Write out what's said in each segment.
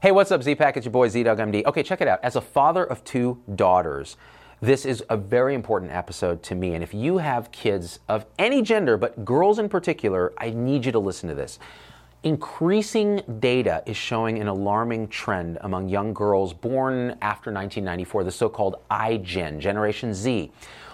Hey, what's up, Z-Pack? It's your boy Z-Dogg Okay, check it out. As a father of two daughters, this is a very important episode to me. And if you have kids of any gender, but girls in particular, I need you to listen to this. Increasing data is showing an alarming trend among young girls born after 1994, the so called iGen, Generation Z.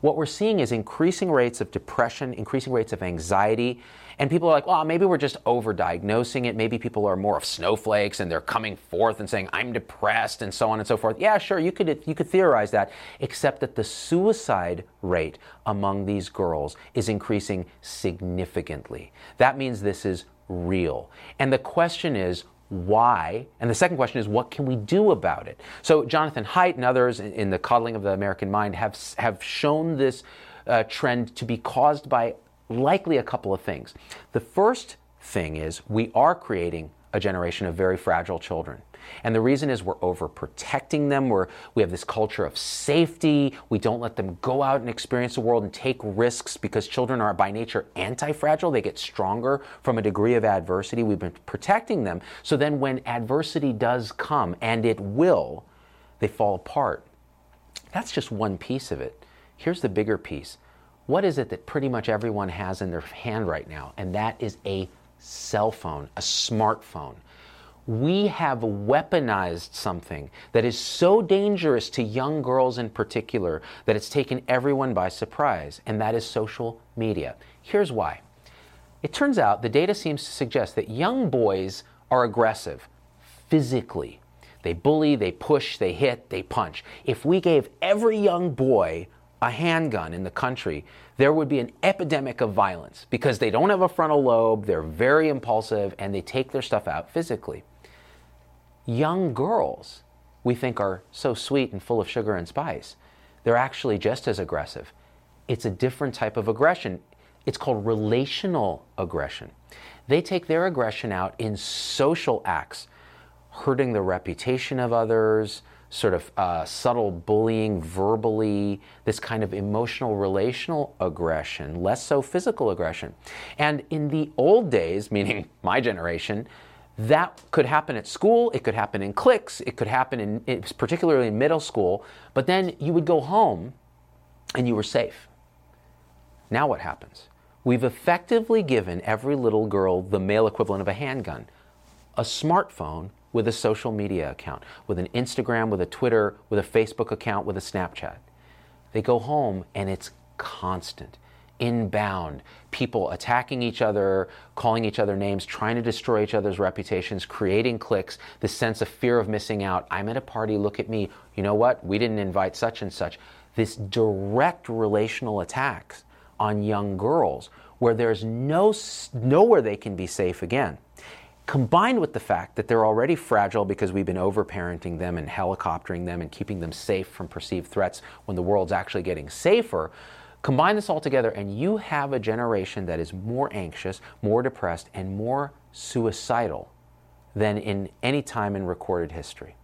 What we're seeing is increasing rates of depression, increasing rates of anxiety, and people are like, well, maybe we're just overdiagnosing it. Maybe people are more of snowflakes and they're coming forth and saying, I'm depressed and so on and so forth. Yeah, sure, you could, you could theorize that, except that the suicide rate among these girls is increasing significantly. That means this is real. And the question is, why? And the second question is, what can we do about it? So, Jonathan Haidt and others in, the coddling of the American mind have, have shown this uh, trend to be caused by likely a couple of things. The first thing is we are creating a generation of very fragile children. And the reason is we're overprotecting them. We're, we have this culture of safety. We don't let them go out and experience the world and take risks because children are by nature anti fragile. They get stronger from a degree of adversity. We've been protecting them. So then when adversity does come, and it will, they fall apart. That's just one piece of it. Here's the bigger piece. What is it that pretty much everyone has in their hand right now? And that is a cell phone, a smartphone we have weaponized something that is so dangerous to young girls in particular that it's taken everyone by surprise, and that is social media. Here's why. It turns out the data seems to suggest that young boys are aggressive physically. They bully, they push, they hit, they punch. If we gave every young boy a handgun in the country, there would be an epidemic of violence because they don't have a frontal lobe, they're very impulsive, and they take their stuff out physically young girls we think are so sweet and full of sugar and spice. They're actually just as aggressive. It's a different type of aggression. It's called relational aggression. They take their aggression out in social acts, hurting the reputation of others, sort of uh, subtle bullying verbally, this kind of emotional relational aggression, less so physical aggression. And in the old days, meaning my generation, that could happen at school, it could happen in cliques, it could happen in, particularly in middle school, but then you would go home and you were safe. Now what happens? We've effectively given every little girl the male equivalent of a handgun, a smartphone with a social media account, with an Instagram, with a Twitter, with a Facebook account, with a Snapchat. They go home and it's constant inbound, people attacking each other, calling each other names, trying to destroy each other's reputations, creating cliques, the sense of fear of missing out. I'm at a party, look at me. You know what? We didn't invite such and such. This direct relational attacks on young girls where there's no nowhere they can be safe again. Combined with the fact that they're already fragile because we've been overparenting them and helicoptering them and keeping them safe from perceived threats when the world's actually getting safer, Combine this all together, and you have a generation that is more anxious, more depressed, and more suicidal than in any time in recorded history.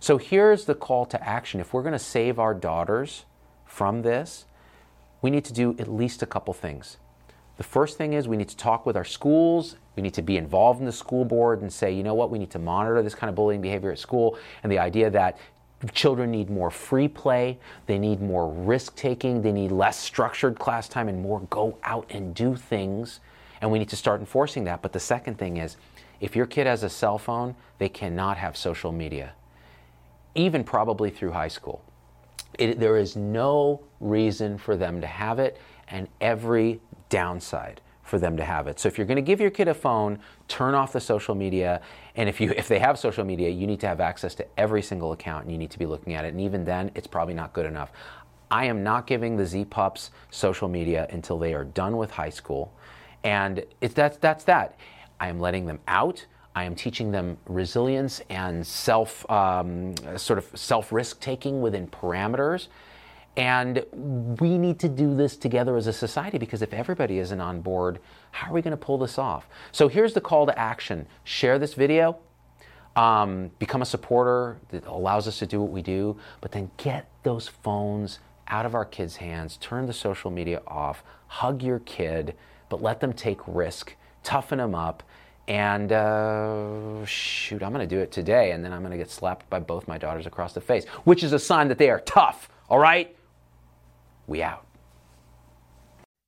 So here's the call to action. If we're going to save our daughters from this, we need to do at least a couple things. The first thing is we need to talk with our schools. We need to be involved in the school board and say, you know what, we need to monitor this kind of bullying behavior at school. And the idea that Children need more free play, they need more risk taking, they need less structured class time and more go out and do things. And we need to start enforcing that. But the second thing is if your kid has a cell phone, they cannot have social media, even probably through high school. It, there is no reason for them to have it, and every downside for them to have it. So if you're going to give your kid a phone, turn off the social media. And if you if they have social media, you need to have access to every single account and you need to be looking at it. And even then, it's probably not good enough. I am not giving the Z pups social media until they are done with high school. And it's that's that's that. I am letting them out. I am teaching them resilience and self um, sort of self risk taking within parameters. And we need to do this together as a society because if everybody isn't on board, how are we going to pull this off? So here's the call to action share this video, um, become a supporter that allows us to do what we do, but then get those phones out of our kids' hands, turn the social media off, hug your kid, but let them take risk, toughen them up, And uh, shoot, I'm going to do it today, and then I'm going to get slapped by both my daughters across the face, which is a sign that they are tough. All right? We out.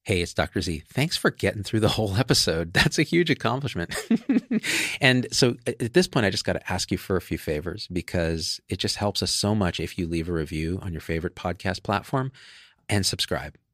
Hey, it's Dr. Z. Thanks for getting through the whole episode. That's a huge accomplishment. and so at this point, I just got to ask you for a few favors because it just helps us so much if you leave a review on your favorite podcast platform and subscribe.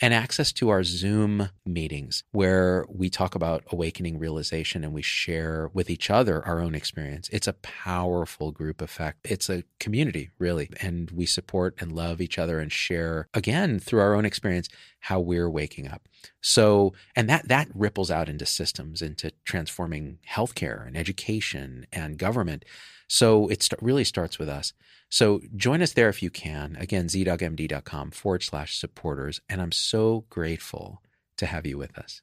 and access to our Zoom meetings where we talk about awakening realization and we share with each other our own experience. It's a powerful group effect. It's a community, really. And we support and love each other and share, again, through our own experience, how we're waking up. So, and that, that ripples out into systems, into transforming healthcare and education and government. So it st- really starts with us. So join us there if you can. Again, zdoggmd.com forward slash supporters. And I'm so grateful to have you with us.